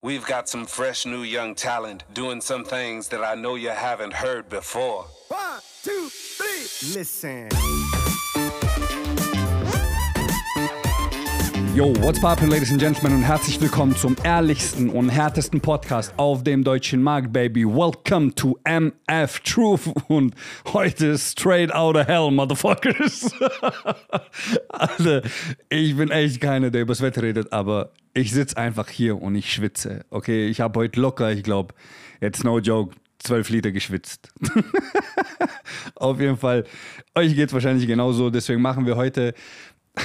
We've got some fresh new young talent doing some things that I know you haven't heard before. One, two, three. Listen. Yo, what's poppin', ladies and gentlemen, und herzlich willkommen zum ehrlichsten und härtesten Podcast auf dem deutschen Markt, baby. Welcome to MF Truth und heute straight out of hell, motherfuckers. Alter, ich bin echt keiner, der übers Wetter redet, aber ich sitze einfach hier und ich schwitze. Okay, ich habe heute locker, ich glaube, jetzt no joke, 12 Liter geschwitzt. Auf jeden Fall, euch geht es wahrscheinlich genauso. Deswegen machen wir heute,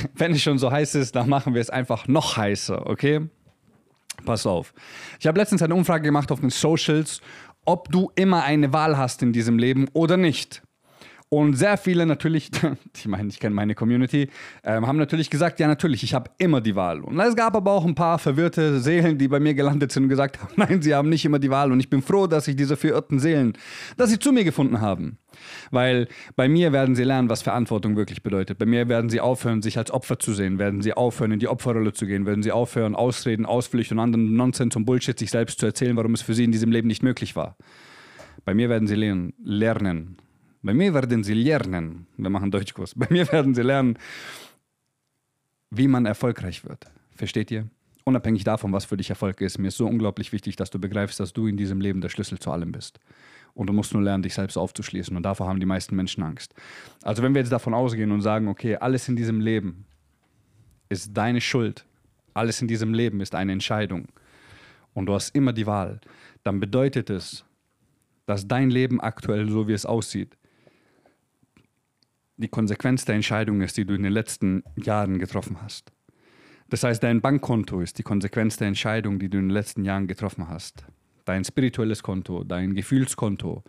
wenn es schon so heiß ist, dann machen wir es einfach noch heißer, okay? Pass auf. Ich habe letztens eine Umfrage gemacht auf den Socials, ob du immer eine Wahl hast in diesem Leben oder nicht. Und sehr viele natürlich, ich meine, ich kenne meine Community, ähm, haben natürlich gesagt, ja natürlich, ich habe immer die Wahl. Und es gab aber auch ein paar verwirrte Seelen, die bei mir gelandet sind und gesagt haben, nein, sie haben nicht immer die Wahl. Und ich bin froh, dass ich diese verirrten Seelen, dass sie zu mir gefunden haben. Weil bei mir werden sie lernen, was Verantwortung wirklich bedeutet. Bei mir werden sie aufhören, sich als Opfer zu sehen, werden sie aufhören, in die Opferrolle zu gehen, werden sie aufhören, Ausreden, Ausflüchte und anderen Nonsens und Bullshit sich selbst zu erzählen, warum es für sie in diesem Leben nicht möglich war. Bei mir werden sie lernen, lernen bei mir werden sie lernen, wir machen Deutschkurs, bei mir werden sie lernen, wie man erfolgreich wird. Versteht ihr? Unabhängig davon, was für dich Erfolg ist, mir ist so unglaublich wichtig, dass du begreifst, dass du in diesem Leben der Schlüssel zu allem bist. Und du musst nur lernen, dich selbst aufzuschließen. Und davor haben die meisten Menschen Angst. Also wenn wir jetzt davon ausgehen und sagen, okay, alles in diesem Leben ist deine Schuld, alles in diesem Leben ist eine Entscheidung und du hast immer die Wahl, dann bedeutet es, dass dein Leben aktuell, so wie es aussieht, die Konsequenz der Entscheidung ist, die du in den letzten Jahren getroffen hast. Das heißt, dein Bankkonto ist die Konsequenz der Entscheidung, die du in den letzten Jahren getroffen hast. Dein spirituelles Konto, dein Gefühlskonto.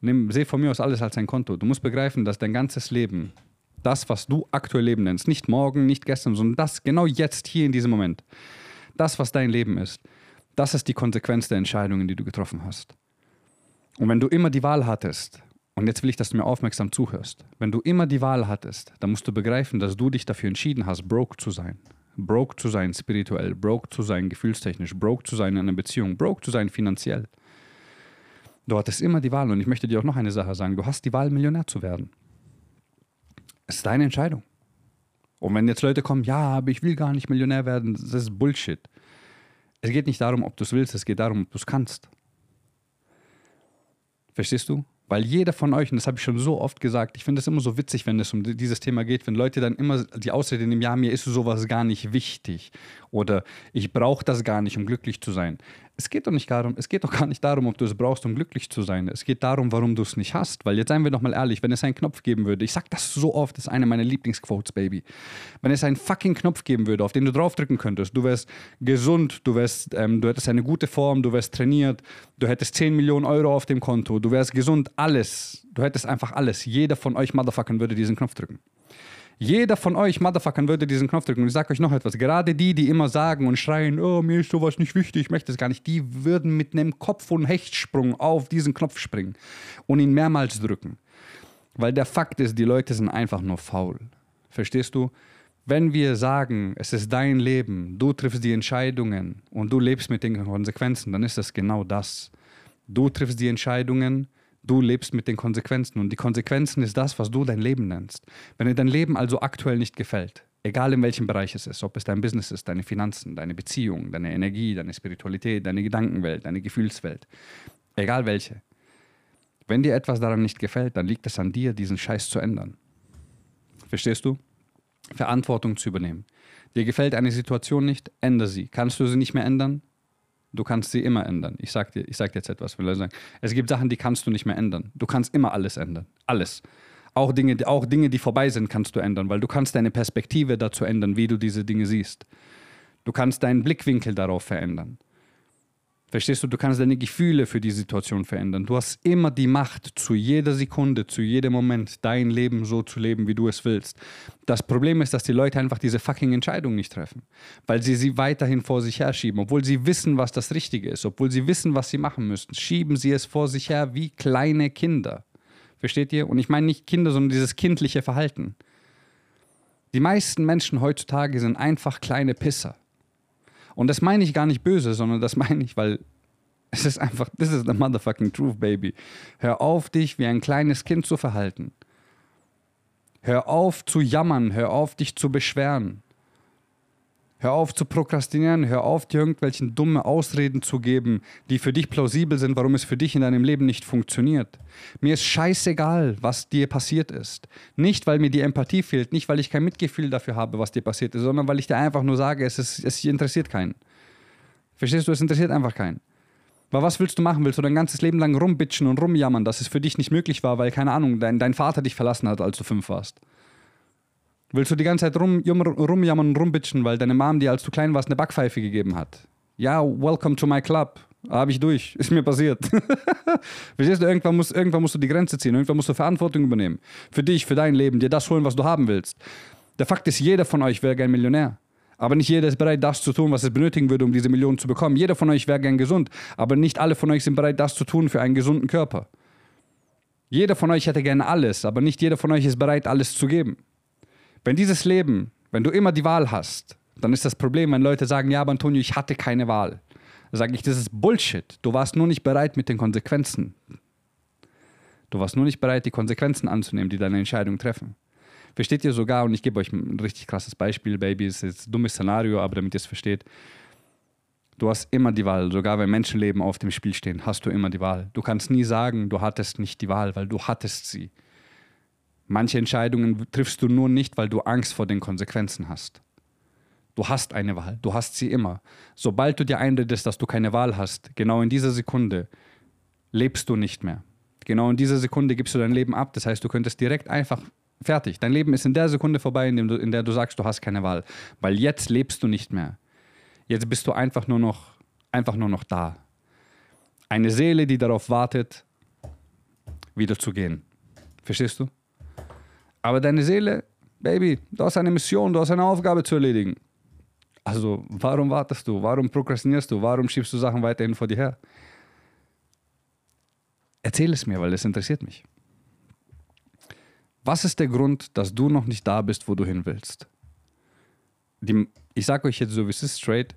Nimm, seh von mir aus alles als ein Konto. Du musst begreifen, dass dein ganzes Leben, das, was du aktuell Leben nennst, nicht morgen, nicht gestern, sondern das genau jetzt, hier in diesem Moment, das, was dein Leben ist, das ist die Konsequenz der Entscheidungen, die du getroffen hast. Und wenn du immer die Wahl hattest, und jetzt will ich, dass du mir aufmerksam zuhörst. Wenn du immer die Wahl hattest, dann musst du begreifen, dass du dich dafür entschieden hast, broke zu sein. Broke zu sein spirituell, broke zu sein gefühlstechnisch, broke zu sein in einer Beziehung, broke zu sein finanziell. Du hattest immer die Wahl und ich möchte dir auch noch eine Sache sagen. Du hast die Wahl, Millionär zu werden. Es ist deine Entscheidung. Und wenn jetzt Leute kommen, ja, aber ich will gar nicht Millionär werden, das ist Bullshit. Es geht nicht darum, ob du es willst, es geht darum, ob du es kannst. Verstehst du? Weil jeder von euch, und das habe ich schon so oft gesagt, ich finde es immer so witzig, wenn es um dieses Thema geht, wenn Leute dann immer die Ausrede nehmen, ja, mir ist sowas gar nicht wichtig oder ich brauche das gar nicht, um glücklich zu sein. Es geht doch nicht darum, es geht doch gar nicht darum, ob du es brauchst, um glücklich zu sein. Es geht darum, warum du es nicht hast. Weil jetzt seien wir doch mal ehrlich, wenn es einen Knopf geben würde, ich sag das so oft, das ist eine meiner Lieblingsquotes, Baby. Wenn es einen fucking Knopf geben würde, auf den du draufdrücken könntest, du wärst gesund, du wärst, ähm, du hättest eine gute Form, du wärst trainiert, du hättest 10 Millionen Euro auf dem Konto, du wärst gesund, alles. Du hättest einfach alles. Jeder von euch Motherfuckern würde diesen Knopf drücken. Jeder von euch Motherfuckern würde diesen Knopf drücken. Und ich sage euch noch etwas. Gerade die, die immer sagen und schreien, oh, mir ist sowas nicht wichtig, ich möchte es gar nicht, die würden mit einem Kopf- und Hechtsprung auf diesen Knopf springen und ihn mehrmals drücken. Weil der Fakt ist, die Leute sind einfach nur faul. Verstehst du? Wenn wir sagen, es ist dein Leben, du triffst die Entscheidungen und du lebst mit den Konsequenzen, dann ist das genau das. Du triffst die Entscheidungen, Du lebst mit den Konsequenzen und die Konsequenzen ist das, was du dein Leben nennst. Wenn dir dein Leben also aktuell nicht gefällt, egal in welchem Bereich es ist, ob es dein Business ist, deine Finanzen, deine Beziehung, deine Energie, deine Spiritualität, deine Gedankenwelt, deine Gefühlswelt, egal welche, wenn dir etwas daran nicht gefällt, dann liegt es an dir, diesen Scheiß zu ändern. Verstehst du? Verantwortung zu übernehmen. Dir gefällt eine Situation nicht, ändere sie. Kannst du sie nicht mehr ändern? Du kannst sie immer ändern. Ich sag dir, ich sag dir jetzt etwas. Will sagen. Es gibt Sachen, die kannst du nicht mehr ändern. Du kannst immer alles ändern. Alles. Auch Dinge, auch Dinge, die vorbei sind, kannst du ändern, weil du kannst deine Perspektive dazu ändern, wie du diese Dinge siehst. Du kannst deinen Blickwinkel darauf verändern. Verstehst du, du kannst deine Gefühle für die Situation verändern. Du hast immer die Macht, zu jeder Sekunde, zu jedem Moment dein Leben so zu leben, wie du es willst. Das Problem ist, dass die Leute einfach diese fucking Entscheidung nicht treffen, weil sie sie weiterhin vor sich her schieben. Obwohl sie wissen, was das Richtige ist, obwohl sie wissen, was sie machen müssen, schieben sie es vor sich her wie kleine Kinder. Versteht ihr? Und ich meine nicht Kinder, sondern dieses kindliche Verhalten. Die meisten Menschen heutzutage sind einfach kleine Pisser. Und das meine ich gar nicht böse, sondern das meine ich, weil es ist einfach, this is the motherfucking truth, baby. Hör auf, dich wie ein kleines Kind zu verhalten. Hör auf zu jammern, hör auf, dich zu beschweren. Hör auf zu prokrastinieren, hör auf, dir irgendwelchen dummen Ausreden zu geben, die für dich plausibel sind, warum es für dich in deinem Leben nicht funktioniert. Mir ist scheißegal, was dir passiert ist. Nicht, weil mir die Empathie fehlt, nicht, weil ich kein Mitgefühl dafür habe, was dir passiert ist, sondern weil ich dir einfach nur sage, es, ist, es interessiert keinen. Verstehst du, es interessiert einfach keinen. Aber was willst du machen? Willst du dein ganzes Leben lang rumbitchen und rumjammern, dass es für dich nicht möglich war, weil, keine Ahnung, dein, dein Vater dich verlassen hat, als du fünf warst? Willst du die ganze Zeit rum, rumjammern und rumbitchen, weil deine Mom dir, als du klein warst, eine Backpfeife gegeben hat? Ja, welcome to my club. Habe ich durch. Ist mir passiert. Verstehst du? Irgendwann, muss, irgendwann musst du die Grenze ziehen. Irgendwann musst du Verantwortung übernehmen. Für dich, für dein Leben, dir das holen, was du haben willst. Der Fakt ist, jeder von euch wäre gern Millionär. Aber nicht jeder ist bereit, das zu tun, was es benötigen würde, um diese Millionen zu bekommen. Jeder von euch wäre gern gesund. Aber nicht alle von euch sind bereit, das zu tun für einen gesunden Körper. Jeder von euch hätte gerne alles, aber nicht jeder von euch ist bereit, alles zu geben. Wenn dieses Leben, wenn du immer die Wahl hast, dann ist das Problem, wenn Leute sagen, ja, aber Antonio, ich hatte keine Wahl. Da sage ich, das ist Bullshit. Du warst nur nicht bereit mit den Konsequenzen. Du warst nur nicht bereit, die Konsequenzen anzunehmen, die deine Entscheidung treffen. Versteht ihr sogar, und ich gebe euch ein richtig krasses Beispiel, Baby, ist ein dummes Szenario, aber damit ihr es versteht. Du hast immer die Wahl, sogar wenn Menschenleben auf dem Spiel stehen, hast du immer die Wahl. Du kannst nie sagen, du hattest nicht die Wahl, weil du hattest sie. Manche Entscheidungen triffst du nur nicht, weil du Angst vor den Konsequenzen hast. Du hast eine Wahl, du hast sie immer. Sobald du dir einredest, dass du keine Wahl hast, genau in dieser Sekunde lebst du nicht mehr. Genau in dieser Sekunde gibst du dein Leben ab. Das heißt, du könntest direkt einfach fertig. Dein Leben ist in der Sekunde vorbei, in, du, in der du sagst, du hast keine Wahl. Weil jetzt lebst du nicht mehr. Jetzt bist du einfach nur noch, einfach nur noch da. Eine Seele, die darauf wartet, wieder zu gehen. Verstehst du? Aber deine Seele, Baby, du hast eine Mission, du hast eine Aufgabe zu erledigen. Also, warum wartest du? Warum prokrastinierst du? Warum schiebst du Sachen weiterhin vor dir her? Erzähl es mir, weil es interessiert mich. Was ist der Grund, dass du noch nicht da bist, wo du hin willst? Die, ich sage euch jetzt so, wie es ist, straight.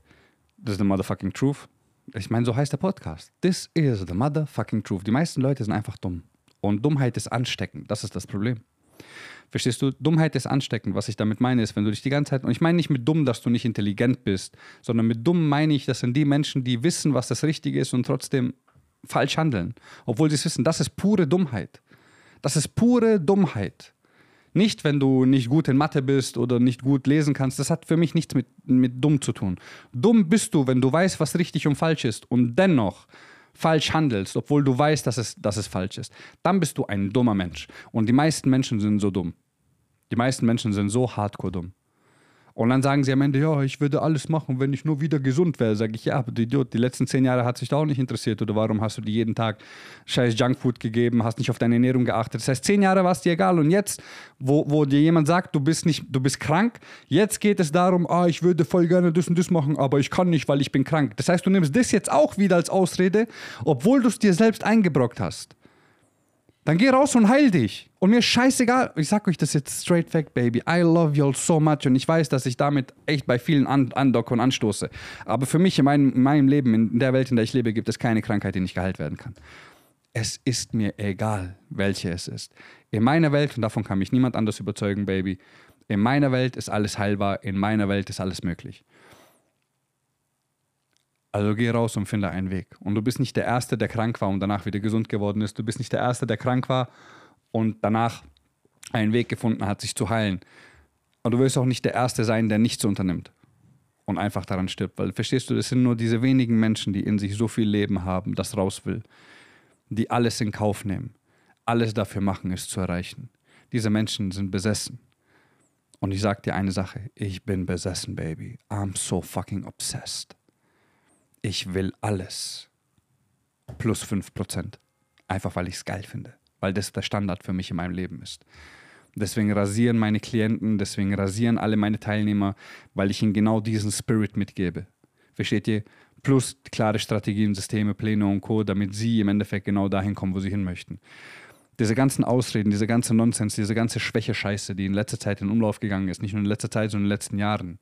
Das ist the motherfucking truth. Ich meine, so heißt der Podcast. This is the motherfucking truth. Die meisten Leute sind einfach dumm. Und Dummheit ist ansteckend. Das ist das Problem. Verstehst du? Dummheit ist ansteckend. Was ich damit meine, ist, wenn du dich die ganze Zeit, und ich meine nicht mit dumm, dass du nicht intelligent bist, sondern mit dumm meine ich, das sind die Menschen, die wissen, was das Richtige ist und trotzdem falsch handeln. Obwohl sie es wissen. Das ist pure Dummheit. Das ist pure Dummheit. Nicht, wenn du nicht gut in Mathe bist oder nicht gut lesen kannst. Das hat für mich nichts mit, mit dumm zu tun. Dumm bist du, wenn du weißt, was richtig und falsch ist und dennoch falsch handelst, obwohl du weißt, dass es, dass es falsch ist. Dann bist du ein dummer Mensch. Und die meisten Menschen sind so dumm. Die meisten Menschen sind so hardcore dumm. Und dann sagen sie am Ende, ja, ich würde alles machen, wenn ich nur wieder gesund wäre. Sag ich, ja, aber du Idiot, die letzten zehn Jahre hat sich da auch nicht interessiert. Oder warum hast du dir jeden Tag scheiß Junkfood gegeben, hast nicht auf deine Ernährung geachtet. Das heißt, zehn Jahre war es dir egal. Und jetzt, wo, wo dir jemand sagt, du bist, nicht, du bist krank, jetzt geht es darum, ah, ich würde voll gerne das und das machen, aber ich kann nicht, weil ich bin krank. Das heißt, du nimmst das jetzt auch wieder als Ausrede, obwohl du es dir selbst eingebrockt hast. Dann geh raus und heil dich. Und mir scheißegal. Ich sag euch das jetzt straight fact, baby. I love you all so much. Und ich weiß, dass ich damit echt bei vielen an andocke und anstoße. Aber für mich in meinem, in meinem Leben, in der Welt, in der ich lebe, gibt es keine Krankheit, die nicht geheilt werden kann. Es ist mir egal, welche es ist. In meiner Welt, und davon kann mich niemand anders überzeugen, Baby, in meiner Welt ist alles heilbar, in meiner Welt ist alles möglich. Also geh raus und finde einen Weg. Und du bist nicht der Erste, der krank war und danach wieder gesund geworden ist. Du bist nicht der Erste, der krank war und danach einen Weg gefunden hat, sich zu heilen. Und du wirst auch nicht der Erste sein, der nichts unternimmt und einfach daran stirbt. Weil, verstehst du, das sind nur diese wenigen Menschen, die in sich so viel Leben haben, das raus will, die alles in Kauf nehmen, alles dafür machen, es zu erreichen. Diese Menschen sind besessen. Und ich sag dir eine Sache, ich bin besessen, Baby. I'm so fucking obsessed ich will alles plus 5%. Einfach weil ich es geil finde. Weil das der Standard für mich in meinem Leben ist. Deswegen rasieren meine Klienten, deswegen rasieren alle meine Teilnehmer, weil ich ihnen genau diesen Spirit mitgebe. Versteht ihr? Plus klare Strategien, Systeme, Pläne und Co., damit sie im Endeffekt genau dahin kommen, wo sie hin möchten. Diese ganzen Ausreden, diese ganze Nonsens, diese ganze Schwäche-Scheiße, die in letzter Zeit in Umlauf gegangen ist, nicht nur in letzter Zeit, sondern in den letzten Jahren,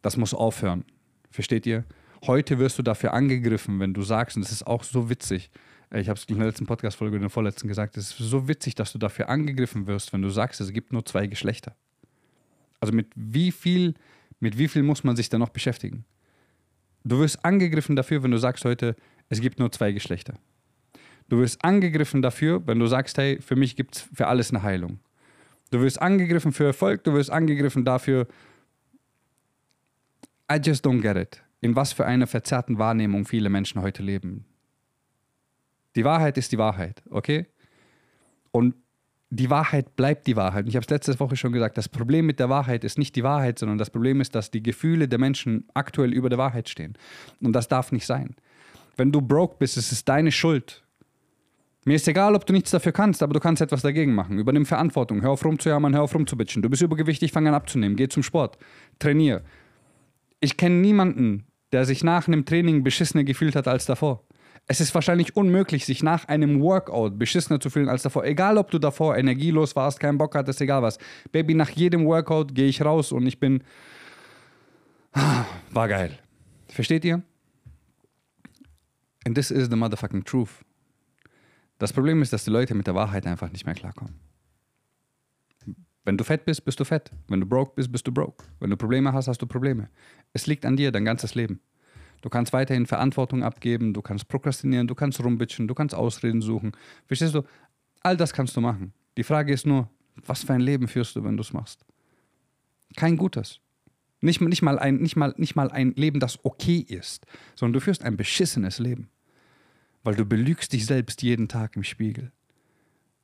das muss aufhören. Versteht ihr? Heute wirst du dafür angegriffen, wenn du sagst, und das ist auch so witzig. Ich habe es in der letzten Podcast-Folge in der vorletzten gesagt, es ist so witzig, dass du dafür angegriffen wirst, wenn du sagst, es gibt nur zwei Geschlechter. Also mit wie viel, mit wie viel muss man sich da noch beschäftigen? Du wirst angegriffen dafür, wenn du sagst heute, es gibt nur zwei Geschlechter. Du wirst angegriffen dafür, wenn du sagst, hey, für mich gibt es für alles eine Heilung. Du wirst angegriffen für Erfolg, du wirst angegriffen dafür. I just don't get it. In was für einer verzerrten Wahrnehmung viele Menschen heute leben. Die Wahrheit ist die Wahrheit, okay? Und die Wahrheit bleibt die Wahrheit. Ich habe es letzte Woche schon gesagt, das Problem mit der Wahrheit ist nicht die Wahrheit, sondern das Problem ist, dass die Gefühle der Menschen aktuell über der Wahrheit stehen. Und das darf nicht sein. Wenn du broke bist, ist es deine Schuld. Mir ist egal, ob du nichts dafür kannst, aber du kannst etwas dagegen machen. Übernimm Verantwortung. Hör auf rumzujammern, hör auf rumzubitchen. Du bist übergewichtig, fang an abzunehmen. Geh zum Sport. Trainier. Ich kenne niemanden, der sich nach einem Training beschissener gefühlt hat als davor. Es ist wahrscheinlich unmöglich, sich nach einem Workout beschissener zu fühlen als davor. Egal, ob du davor energielos warst, keinen Bock hattest, egal was. Baby, nach jedem Workout gehe ich raus und ich bin. War geil. Versteht ihr? And this is the motherfucking truth. Das Problem ist, dass die Leute mit der Wahrheit einfach nicht mehr klarkommen. Wenn du fett bist, bist du fett. Wenn du broke bist, bist du broke. Wenn du Probleme hast, hast du Probleme. Es liegt an dir, dein ganzes Leben. Du kannst weiterhin Verantwortung abgeben, du kannst prokrastinieren, du kannst rumbitchen, du kannst Ausreden suchen. Verstehst du? All das kannst du machen. Die Frage ist nur, was für ein Leben führst du, wenn du es machst? Kein gutes. Nicht, nicht, mal ein, nicht, mal, nicht mal ein Leben, das okay ist, sondern du führst ein beschissenes Leben. Weil du belügst dich selbst jeden Tag im Spiegel.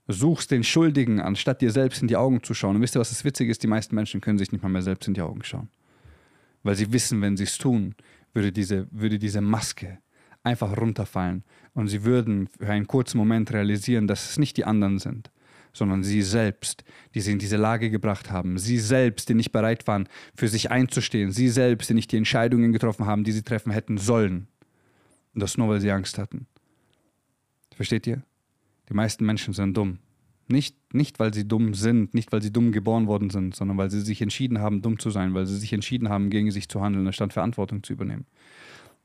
Suchst den Schuldigen, anstatt dir selbst in die Augen zu schauen. Und wisst ihr, was das Witzige ist? Die meisten Menschen können sich nicht mal mehr selbst in die Augen schauen. Weil sie wissen, wenn sie es tun, würde diese, würde diese Maske einfach runterfallen und sie würden für einen kurzen Moment realisieren, dass es nicht die anderen sind, sondern sie selbst, die sie in diese Lage gebracht haben, sie selbst, die nicht bereit waren, für sich einzustehen, sie selbst, die nicht die Entscheidungen getroffen haben, die sie treffen hätten sollen. Und das nur, weil sie Angst hatten. Versteht ihr? Die meisten Menschen sind dumm. Nicht, nicht, weil sie dumm sind, nicht, weil sie dumm geboren worden sind, sondern weil sie sich entschieden haben, dumm zu sein, weil sie sich entschieden haben, gegen sich zu handeln, anstatt Verantwortung zu übernehmen.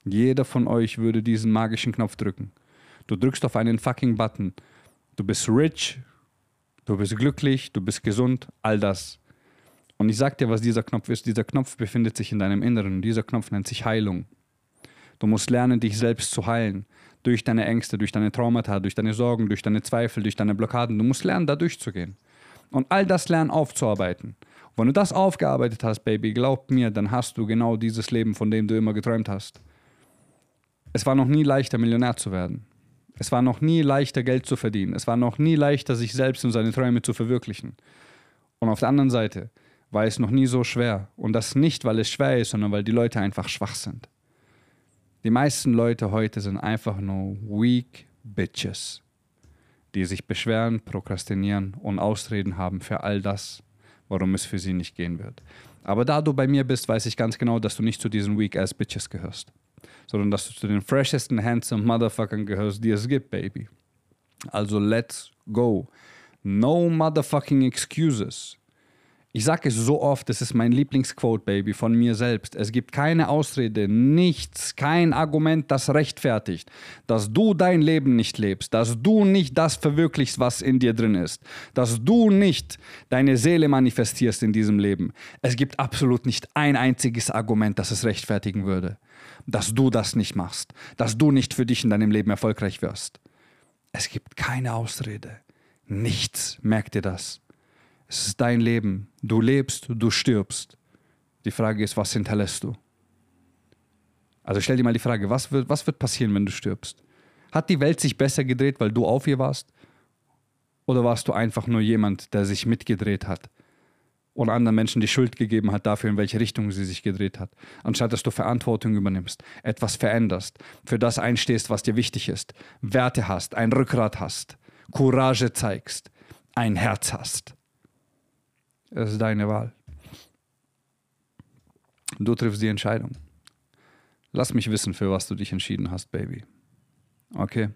Jeder von euch würde diesen magischen Knopf drücken. Du drückst auf einen fucking Button. Du bist rich, du bist glücklich, du bist gesund, all das. Und ich sag dir, was dieser Knopf ist. Dieser Knopf befindet sich in deinem Inneren. Dieser Knopf nennt sich Heilung. Du musst lernen, dich selbst zu heilen durch deine Ängste, durch deine Traumata, durch deine Sorgen, durch deine Zweifel, durch deine Blockaden. Du musst lernen, da durchzugehen. Und all das lernen aufzuarbeiten. Und wenn du das aufgearbeitet hast, Baby, glaub mir, dann hast du genau dieses Leben, von dem du immer geträumt hast. Es war noch nie leichter, Millionär zu werden. Es war noch nie leichter, Geld zu verdienen. Es war noch nie leichter, sich selbst und seine Träume zu verwirklichen. Und auf der anderen Seite war es noch nie so schwer. Und das nicht, weil es schwer ist, sondern weil die Leute einfach schwach sind. Die meisten Leute heute sind einfach nur weak bitches, die sich beschweren, prokrastinieren und Ausreden haben für all das, warum es für sie nicht gehen wird. Aber da du bei mir bist, weiß ich ganz genau, dass du nicht zu diesen weak ass bitches gehörst, sondern dass du zu den freshesten handsome Motherfuckern gehörst, die es gibt, Baby. Also let's go. No motherfucking excuses. Ich sage es so oft, das ist mein Lieblingsquote, Baby, von mir selbst. Es gibt keine Ausrede, nichts, kein Argument, das rechtfertigt, dass du dein Leben nicht lebst, dass du nicht das verwirklichst, was in dir drin ist, dass du nicht deine Seele manifestierst in diesem Leben. Es gibt absolut nicht ein einziges Argument, das es rechtfertigen würde, dass du das nicht machst, dass du nicht für dich in deinem Leben erfolgreich wirst. Es gibt keine Ausrede. Nichts, merkt ihr das? Es ist dein Leben. Du lebst, du stirbst. Die Frage ist, was hinterlässt du? Also stell dir mal die Frage, was wird, was wird passieren, wenn du stirbst? Hat die Welt sich besser gedreht, weil du auf ihr warst? Oder warst du einfach nur jemand, der sich mitgedreht hat und anderen Menschen die Schuld gegeben hat dafür, in welche Richtung sie sich gedreht hat? Anstatt dass du Verantwortung übernimmst, etwas veränderst, für das einstehst, was dir wichtig ist, Werte hast, ein Rückgrat hast, Courage zeigst, ein Herz hast. Es ist deine Wahl. Du triffst die Entscheidung. Lass mich wissen, für was du dich entschieden hast, Baby. Okay?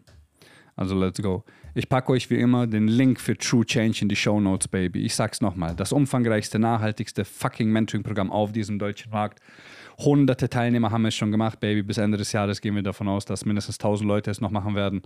Also let's go. Ich packe euch wie immer den Link für True Change in die Show Notes, Baby. Ich sag's nochmal. Das umfangreichste, nachhaltigste fucking Mentoring-Programm auf diesem deutschen Markt. Hunderte Teilnehmer haben es schon gemacht, Baby. Bis Ende des Jahres gehen wir davon aus, dass mindestens 1000 Leute es noch machen werden.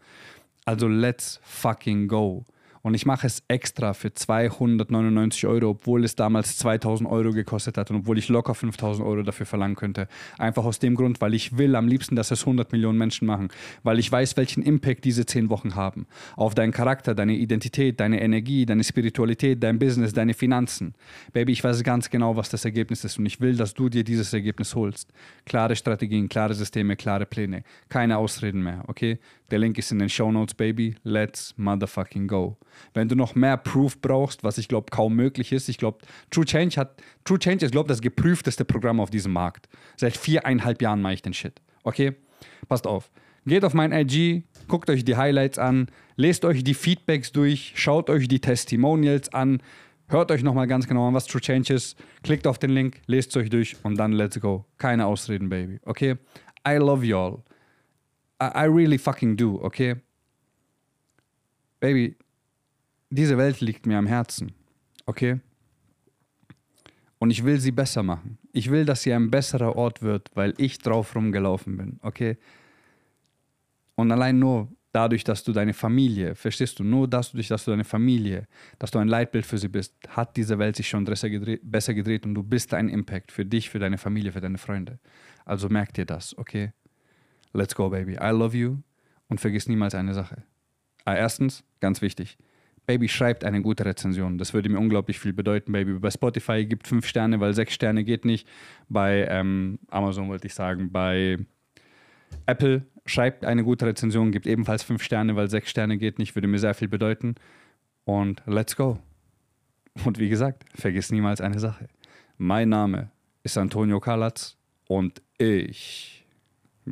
Also let's fucking go. Und ich mache es extra für 299 Euro, obwohl es damals 2000 Euro gekostet hat und obwohl ich locker 5000 Euro dafür verlangen könnte. Einfach aus dem Grund, weil ich will am liebsten, dass es 100 Millionen Menschen machen. Weil ich weiß, welchen Impact diese 10 Wochen haben. Auf deinen Charakter, deine Identität, deine Energie, deine Spiritualität, dein Business, deine Finanzen. Baby, ich weiß ganz genau, was das Ergebnis ist und ich will, dass du dir dieses Ergebnis holst. Klare Strategien, klare Systeme, klare Pläne. Keine Ausreden mehr, okay? Der Link ist in den Show Notes, Baby. Let's motherfucking go. Wenn du noch mehr Proof brauchst, was ich glaube kaum möglich ist, ich glaube, True Change hat, True Change ist, glaube ich, das geprüfteste Programm auf diesem Markt. Seit viereinhalb Jahren mache ich den Shit. Okay? Passt auf. Geht auf mein IG, guckt euch die Highlights an, lest euch die Feedbacks durch, schaut euch die Testimonials an, hört euch nochmal ganz genau an, was True Change ist, klickt auf den Link, lest es euch durch und dann let's go. Keine Ausreden, Baby. Okay? I love y'all. I, I really fucking do, okay? Baby, diese Welt liegt mir am Herzen, okay? Und ich will sie besser machen. Ich will, dass sie ein besserer Ort wird, weil ich drauf rumgelaufen bin, okay? Und allein nur dadurch, dass du deine Familie, verstehst du, nur dadurch, dass du deine Familie, dass du ein Leitbild für sie bist, hat diese Welt sich schon besser gedreht, besser gedreht und du bist ein Impact für dich, für deine Familie, für deine Freunde. Also merk dir das, okay? Let's go, baby. I love you. Und vergiss niemals eine Sache. Ah, erstens, ganz wichtig, Baby, schreibt eine gute Rezension. Das würde mir unglaublich viel bedeuten, Baby. Bei Spotify gibt fünf Sterne, weil sechs Sterne geht nicht. Bei ähm, Amazon wollte ich sagen. Bei Apple schreibt eine gute Rezension, gibt ebenfalls fünf Sterne, weil sechs Sterne geht nicht. Würde mir sehr viel bedeuten. Und let's go. Und wie gesagt, vergiss niemals eine Sache. Mein Name ist Antonio Kalatz und ich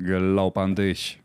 glaube an dich.